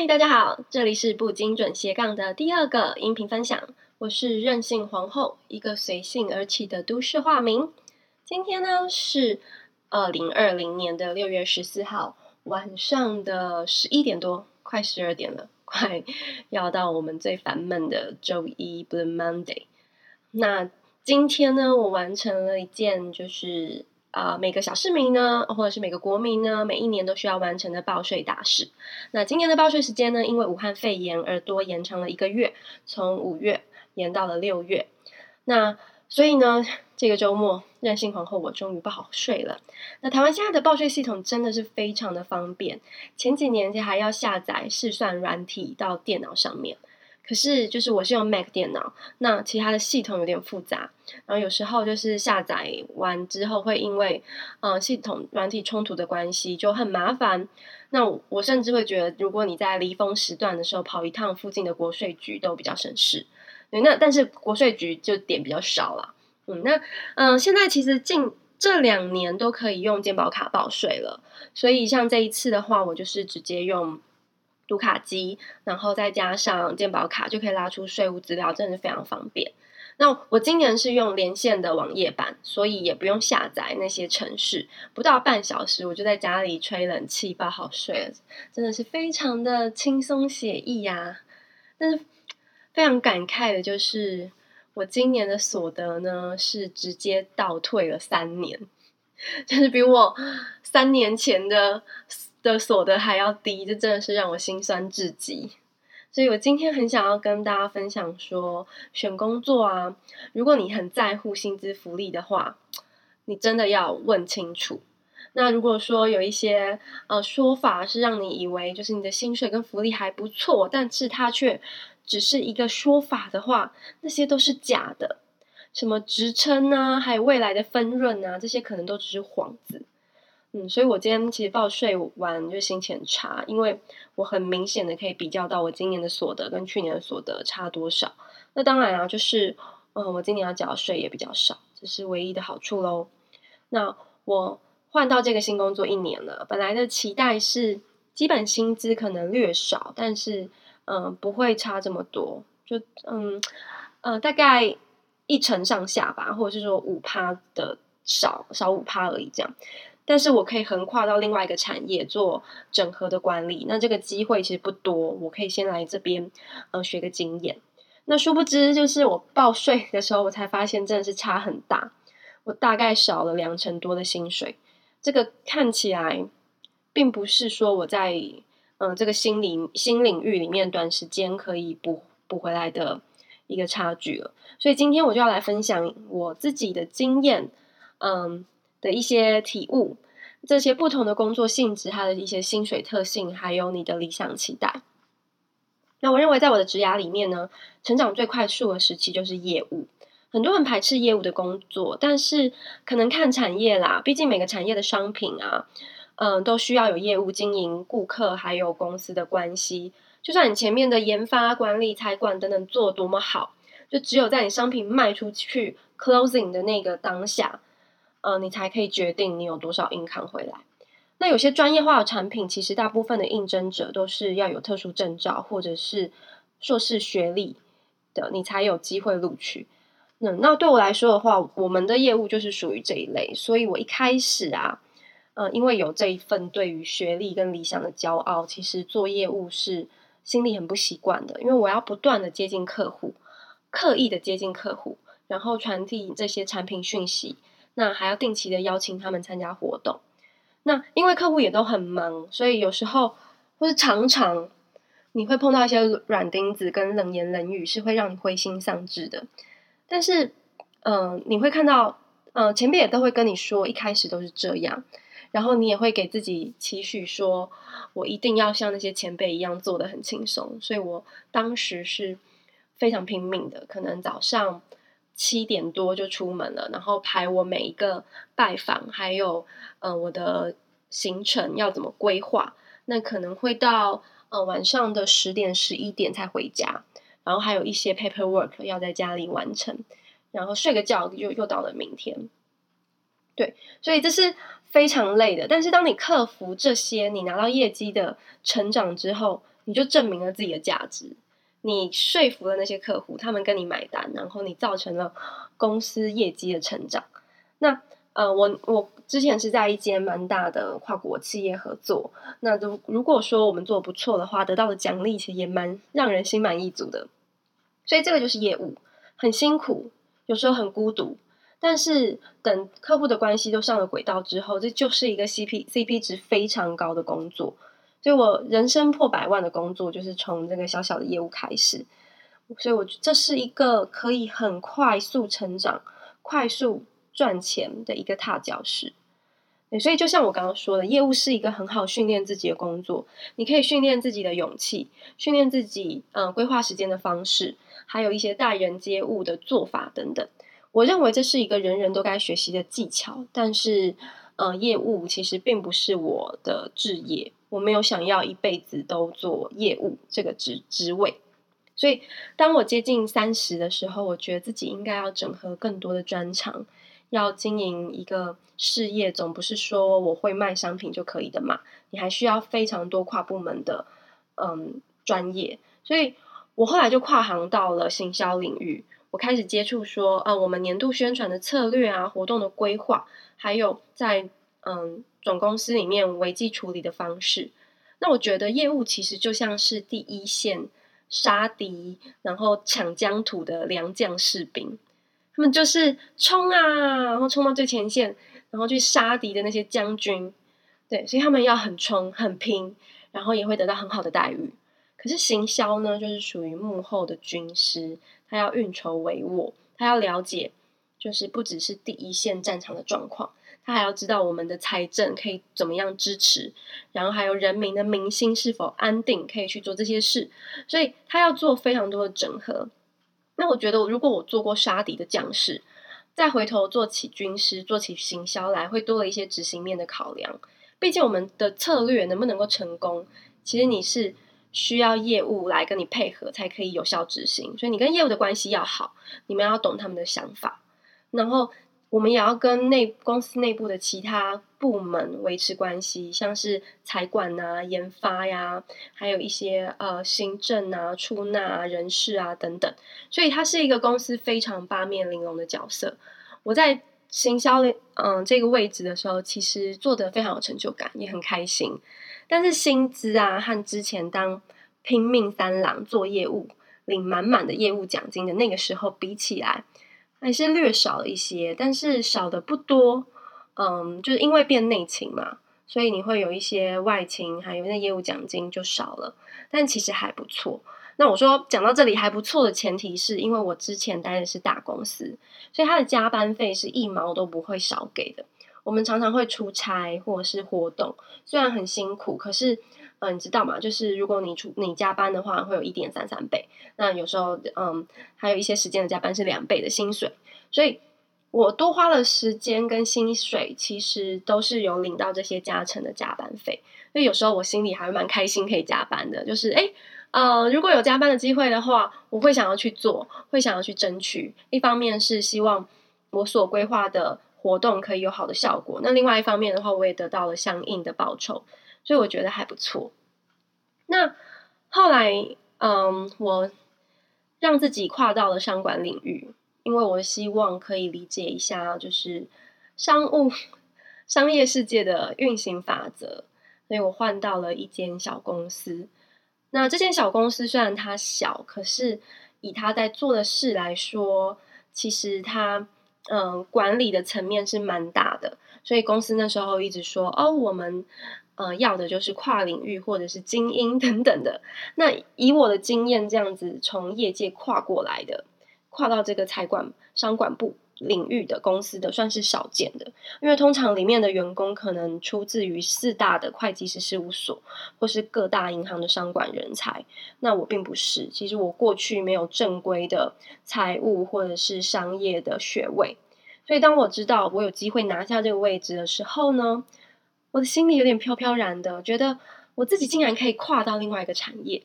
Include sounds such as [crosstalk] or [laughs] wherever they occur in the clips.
嗨，大家好，这里是不精准斜杠的第二个音频分享，我是任性皇后，一个随性而起的都市化名。今天呢是二零二零年的六月十四号晚上的十一点多，快十二点了，快要到我们最烦闷的周一 Blue Monday。那今天呢，我完成了一件就是。啊、呃，每个小市民呢，或者是每个国民呢，每一年都需要完成的报税大事。那今年的报税时间呢，因为武汉肺炎而多延长了一个月，从五月延到了六月。那所以呢，这个周末，任性皇后我终于报好税了。那台湾现在的报税系统真的是非常的方便，前几年还要下载试算软体到电脑上面。可是，就是我是用 Mac 电脑，那其他的系统有点复杂，然后有时候就是下载完之后会因为呃系统软体冲突的关系就很麻烦。那我，甚至会觉得，如果你在离峰时段的时候跑一趟附近的国税局都比较省事。对，那但是国税局就点比较少了。嗯，那嗯、现在其实近这两年都可以用健保卡报税了，所以像这一次的话，我就是直接用。读卡机，然后再加上健保卡，就可以拉出税务资料，真的是非常方便。那我今年是用连线的网页版，所以也不用下载那些程式，不到半小时我就在家里吹冷气报好睡了，真的是非常的轻松写意呀、但是非常感慨的就是，我今年的所得呢是直接倒退了三年，[laughs] 就是比我三年前的。的所得还要低，这真的是让我心酸至极。所以我今天很想要跟大家分享说，选工作啊，如果你很在乎薪资福利的话，你真的要问清楚。那如果说有一些呃说法是让你以为就是你的薪水跟福利还不错，但是它却只是一个说法的话，那些都是假的。什么职称啊，还有未来的分润啊，这些可能都只是幌子。嗯，所以我今天其实报税完就心情很差，因为我很明显的可以比较到我今年的所得跟去年的所得差多少。那当然啊，就是嗯，我今年要缴的税也比较少，这是唯一的好处喽。那我换到这个新工作一年了，本来的期待是基本薪资可能略少，但是嗯，不会差这么多，就嗯呃大概一成上下吧，或者是说五趴的少少五趴而已这样。但是我可以横跨到另外一个产业做整合的管理，那这个机会其实不多。我可以先来这边，呃，学个经验。那殊不知，就是我报税的时候，我才发现真的是差很大。我大概少了两成多的薪水，这个看起来并不是说我在嗯、这个新领新领域里面短时间可以补补回来的一个差距了。所以今天我就要来分享我自己的经验，嗯。的一些体悟，这些不同的工作性质，它的一些薪水特性，还有你的理想期待。那我认为，在我的职涯里面呢，成长最快速的时期就是业务。很多人排斥业务的工作，但是可能看产业啦，毕竟每个产业的商品啊，嗯、都需要有业务经营顾客还有公司的关系。就算你前面的研发、管理、财管等等做多么好，就只有在你商品卖出去 closing 的那个当下。呃，你才可以决定你有多少应考回来。那有些专业化的产品，其实大部分的应征者都是要有特殊证照或者是硕士学历的，你才有机会录取。那那对我来说的话，我们的业务就是属于这一类，所以我一开始啊，呃，因为有这一份对于学历跟理想的骄傲，其实做业务是心里很不习惯的，因为我要不断的接近客户，刻意的接近客户，然后传递这些产品讯息。那还要定期的邀请他们参加活动。那因为客户也都很忙，所以有时候或是常常你会碰到一些软钉子跟冷言冷语，是会让你灰心丧志的。但是，嗯、你会看到，嗯、前辈也都会跟你说，一开始都是这样。然后你也会给自己期许，说我一定要像那些前辈一样做得很轻松。所以我当时是非常拼命的，可能早上。七点多就出门了，然后排我每一个拜访，还有呃我的行程要怎么规划。那可能会到呃晚上的十点十一点才回家，然后还有一些 paperwork 要在家里完成，然后睡个觉就又到了明天。对，所以这是非常累的。但是当你克服这些，你拿到业绩的成长之后，你就证明了自己的价值。你说服了那些客户，他们跟你买单，然后你造成了公司业绩的成长。那呃，我我之前是在一间蛮大的跨国企业合作。那如如果说我们做得不错的话，得到的奖励其实也蛮让人心满意足的。所以这个就是业务，很辛苦，有时候很孤独。但是等客户的关系都上了轨道之后，这就是一个 CP CP 值非常高的工作。所以我人生破百万的工作就是从这个小小的业务开始。所以我这是一个可以很快速成长、快速赚钱的一个踏脚石。对，所以就像我刚刚说的，业务是一个很好训练自己的工作。你可以训练自己的勇气，训练自己嗯规划时间的方式，还有一些待人接物的做法等等。我认为这是一个人人都该学习的技巧。但是，呃，业务其实并不是我的职业，我没有想要一辈子都做业务这个职职位。所以，当我接近三十的时候，我觉得自己应该要整合更多的专长。要经营一个事业，总不是说我会卖商品就可以的嘛。你还需要非常多跨部门的嗯专业，所以我后来就跨行到了行销领域。我开始接触说，呃，我们年度宣传的策略啊，活动的规划，还有在嗯总公司里面危机处理的方式。那我觉得业务其实就像是第一线杀敌，然后抢疆土的良将士兵。他们就是冲啊，然后冲到最前线，然后去杀敌的那些将军，对，所以他们要很冲、很拼，然后也会得到很好的待遇。可是行销呢，就是属于幕后的军师，他要运筹帷幄，他要了解，就是不只是第一线战场的状况，他还要知道我们的财政可以怎么样支持，然后还有人民的民心是否安定，可以去做这些事，所以他要做非常多的整合。那我觉得，如果我做过杀敌的将士，再回头做起军师、做起行销来，会多了一些执行面的考量。毕竟我们的策略能不能够成功，其实你是需要业务来跟你配合，才可以有效执行。所以你跟业务的关系要好，你们要懂他们的想法，然后。我们也要跟内公司内部的其他部门维持关系，像是财管啊、研发呀，还有一些呃行政啊、出纳、人事啊等等。所以它是一个公司非常八面玲珑的角色。我在行销嗯这个位置的时候，其实做得非常有成就感，也很开心。但是薪资啊，和之前当拼命三郎做业务，领满满的业务奖金的那个时候比起来，还是略少了一些，但是少的不多。嗯，就是因为变内勤嘛，所以你会有一些外勤，还有那业务奖金就少了，但其实还不错。那我说讲到这里还不错的前提是因为我之前待的是大公司，所以他的加班费是一毛都不会少给的。我们常常会出差或者是活动，虽然很辛苦，可是。嗯，你知道吗？就是如果你出你加班的话，会有一点三三倍。那有时候，嗯，还有一些时间的加班是两倍的薪水。所以，我多花了时间跟薪水，其实都是有领到这些加成的加班费。所以有时候我心里还蛮开心，可以加班的。就是，诶，呃，如果有加班的机会的话，我会想要去做，会想要去争取。一方面是希望我所规划的活动可以有好的效果，那另外一方面的话，我也得到了相应的报酬。所以我觉得还不错。那后来，嗯，我让自己跨到了商管领域，因为我希望可以理解一下，就是商务、商业世界的运行法则。所以我换到了一间小公司。那这间小公司虽然它小，可是以它在做的事来说，其实它嗯管理的层面是蛮大的。所以公司那时候一直说：“哦，我们。”呃，要的就是跨领域或者是精英等等的。那以我的经验，这样子从业界跨过来的，跨到这个财管、商管部领域的公司的，算是少见的。因为通常里面的员工可能出自于四大的会计师事务所，或是各大银行的商管人才。那我并不是，其实我过去没有正规的财务或者是商业的学位。所以当我知道我有机会拿下这个位置的时候呢，我的心里有点飘飘然的，觉得我自己竟然可以跨到另外一个产业，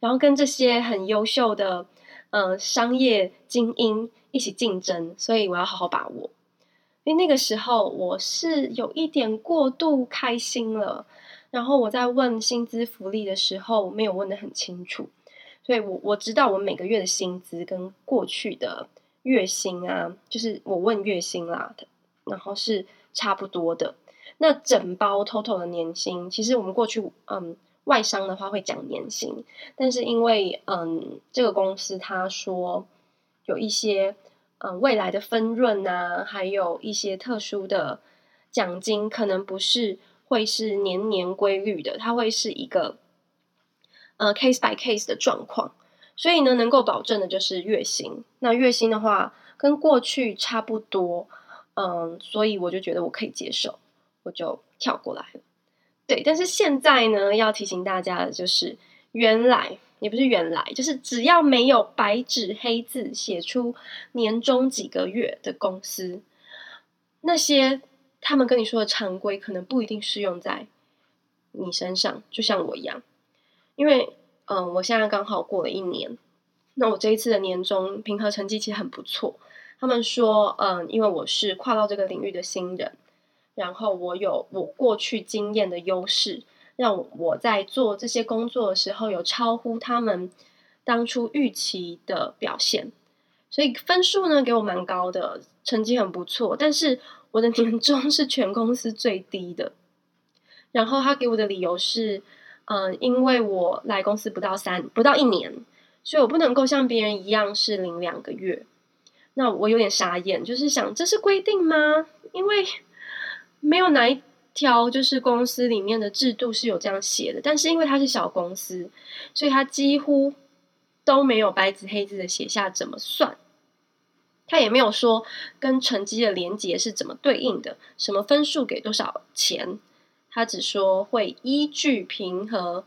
然后跟这些很优秀的呃商业精英一起竞争，所以我要好好把握。因为那个时候我是有一点过度开心了，然后我在问薪资福利的时候没有问得很清楚，所以我我知道我每个月的薪资跟过去的月薪啊，就是我问月薪啦，然后是差不多的。那整包 total 的年薪，其实我们过去嗯外商的话会讲年薪，但是因为嗯这个公司他说有一些嗯未来的分润啊，还有一些特殊的奖金，可能不是会是年年规律的，它会是一个呃 case by case 的状况，所以呢能够保证的就是月薪。那月薪的话跟过去差不多，嗯，所以我就觉得我可以接受。我就跳过来了，对。但是现在呢，要提醒大家的就是，原来也不是原来，就是只要没有白纸黑字写出年终几个月的公司，那些他们跟你说的常规，可能不一定适用在你身上。就像我一样，因为嗯，我现在刚好过了一年，那我这一次的年终评核成绩其实很不错。他们说，嗯，因为我是跨到这个领域的新人。然后我有我过去经验的优势，让我在做这些工作的时候有超乎他们当初预期的表现，所以分数呢给我蛮高的，成绩很不错。但是我的年终是全公司最低的。然后他给我的理由是，嗯，因为我来公司不到三不到一年，所以我不能够像别人一样是领两个月。那我有点傻眼，就是想这是规定吗？因为没有哪一条就是公司里面的制度是有这样写的，但是因为它是小公司，所以它几乎都没有白纸黑字的写下怎么算，他也没有说跟成绩的连结是怎么对应的，什么分数给多少钱，他只说会依据评核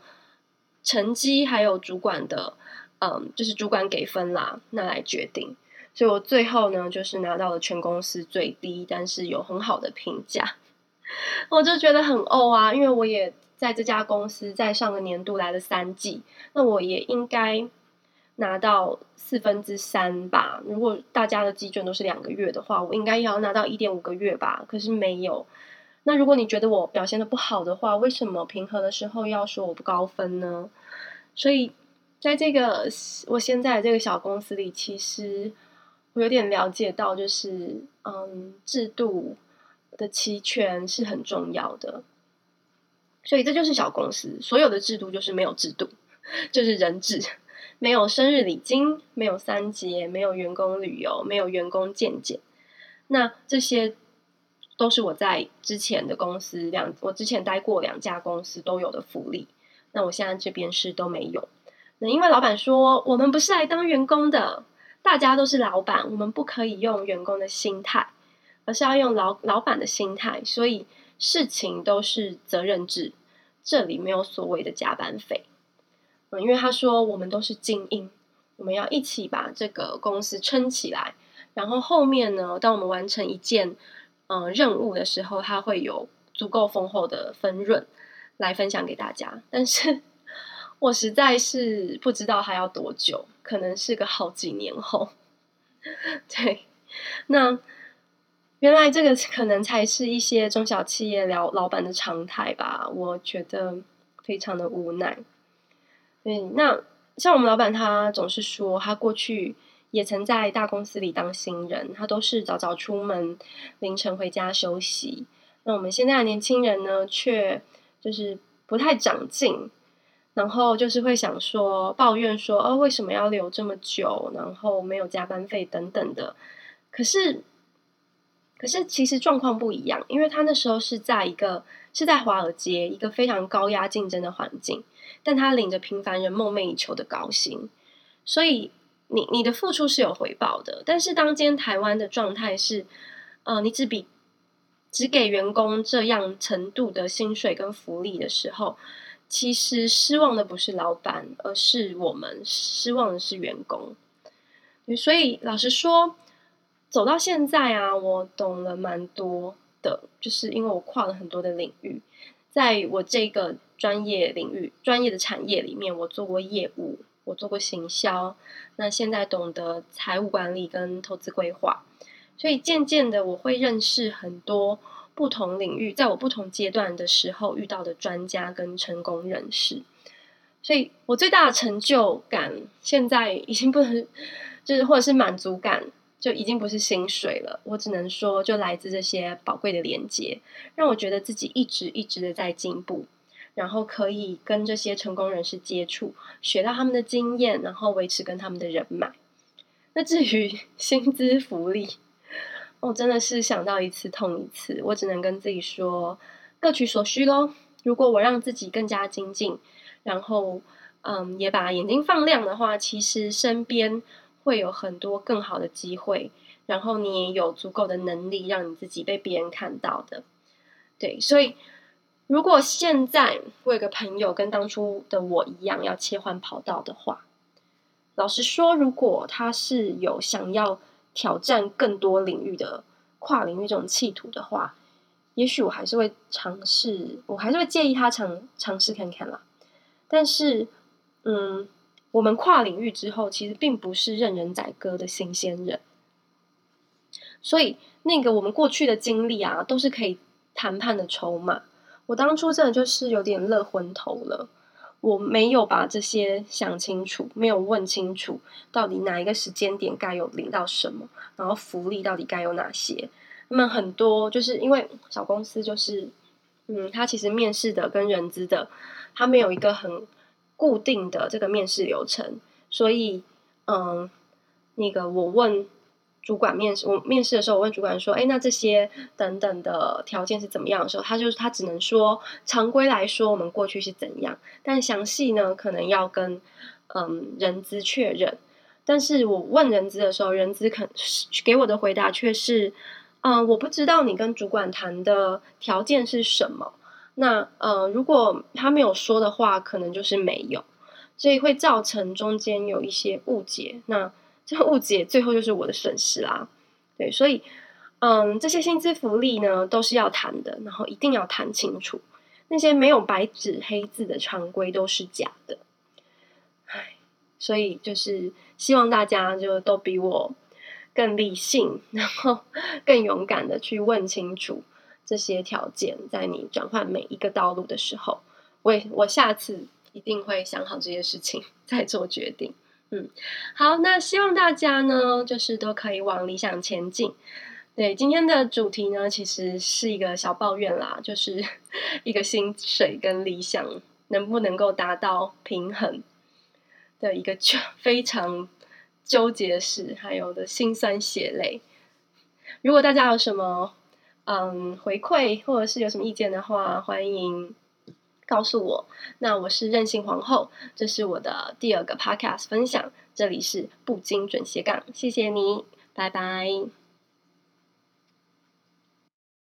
成绩还有主管的，嗯，就是主管给分啦，那来决定。所以我最后呢，就是拿到了全公司最低，但是有很好的评价。[laughs] 我就觉得很呕啊，因为我也在这家公司在上个年度来了三季，那我也应该拿到四分之三吧。如果大家的基准都是两个月的话，我应该也要拿到一点五个月吧。可是没有。那如果你觉得我表现得不好的话，为什么评核的时候要说我不高分呢？所以在这个我现在这个小公司里，其实我有点了解到，就是嗯，制度。的齐全是很重要的，所以这就是小公司，所有的制度就是没有制度，就是人治，没有生日礼金，没有三节，没有员工旅游，没有员工健检。那这些都是我在之前的公司两，我之前待过两家公司都有的福利。那我现在这边是都没有。那因为老板说，我们不是来当员工的，大家都是老板，我们不可以用员工的心态。而是要用老老板的心态，所以事情都是责任制，这里没有所谓的加班费。嗯，因为他说我们都是精英，我们要一起把这个公司撑起来。然后后面呢，当我们完成一件嗯任务的时候，他会有足够丰厚的分润来分享给大家。但是我实在是不知道还要多久，可能是个好几年后。[laughs] 对，那。原来这个可能才是一些中小企业老老板的常态吧，我觉得非常的无奈。嗯，那像我们老板他总是说，他过去也曾在大公司里当新人，他都是早早出门，凌晨回家休息。那我们现在的年轻人呢，却就是不太长进，然后就是会想说抱怨说，哦，为什么要留这么久，然后没有加班费等等的。可是。可是其实状况不一样，因为他那时候是在一个是在华尔街一个非常高压竞争的环境，但他领着平凡人梦寐以求的高薪，所以你你的付出是有回报的。但是当今天台湾的状态是，呃，你只比只给员工这样程度的薪水跟福利的时候，其实失望的不是老板，而是我们失望的是员工。所以老实说。走到现在啊，我懂了蛮多的，就是因为我跨了很多的领域，在我这个专业领域、专业的产业里面，我做过业务，我做过行销，那现在懂得财务管理跟投资规划，所以渐渐的我会认识很多不同领域，在我不同阶段的时候遇到的专家跟成功人士。所以我最大的成就感现在已经不能，[laughs] 就是或者是满足感。就已经不是薪水了，我只能说，就来自这些宝贵的连接，让我觉得自己一直一直的在进步，然后可以跟这些成功人士接触，学到他们的经验，然后维持跟他们的人脉。那至于 [laughs] 薪资福利，我真的是想到一次痛一次，我只能跟自己说，各取所需喽。如果我让自己更加精进，然后嗯，也把眼睛放亮的话，其实身边。会有很多更好的机会，然后你也有足够的能力让你自己被别人看到的。对，所以如果现在我有个朋友跟当初的我一样要切换跑道的话，老实说，如果他是有想要挑战更多领域的跨领域这种企图的话，也许我还是会尝试，我还是会建议他尝尝试看看啦。但是，嗯。我们跨领域之后，其实并不是任人宰割的新鲜人，所以那个我们过去的经历啊，都是可以谈判的筹码。我当初真的就是有点乐昏头了，我没有把这些想清楚，没有问清楚到底哪一个时间点该有领到什么，然后福利到底该有哪些。那么很多就是因为小公司就是，嗯，他其实面试的跟人资的，他没有一个很。固定的这个面试流程，所以，嗯，那个我问主管面试，我面试的时候，我问主管说：“哎，那这些等等的条件是怎么样的时候？”他就是他只能说常规来说，我们过去是怎样，但详细呢，可能要跟嗯人资确认。但是我问人资的时候，人资肯给我的回答却是：“嗯，我不知道你跟主管谈的条件是什么。”那呃，如果他没有说的话，可能就是没有，所以会造成中间有一些误解。那这个误解最后就是我的损失啦。对，所以嗯，这些薪资福利呢，都是要谈的，然后一定要谈清楚。那些没有白纸黑字的常规都是假的。唉，所以就是希望大家就都比我更理性，然后更勇敢的去问清楚。这些条件，在你转换每一个道路的时候，我也我下次一定会想好这些事情 [laughs] 再做决定。嗯，好，那希望大家呢，就是都可以往理想前进。对，今天的主题呢，其实是一个小抱怨啦，就是 [laughs] 一个薪水跟理想能不能够达到平衡的一个纠非常纠结的事，还有的心酸血泪。如果大家有什么，嗯，回馈或者是有什么意见的话，欢迎告诉我。那我是任性皇后，这是我的第二个 podcast 分享。这里是不精准斜杠，谢谢你，拜拜。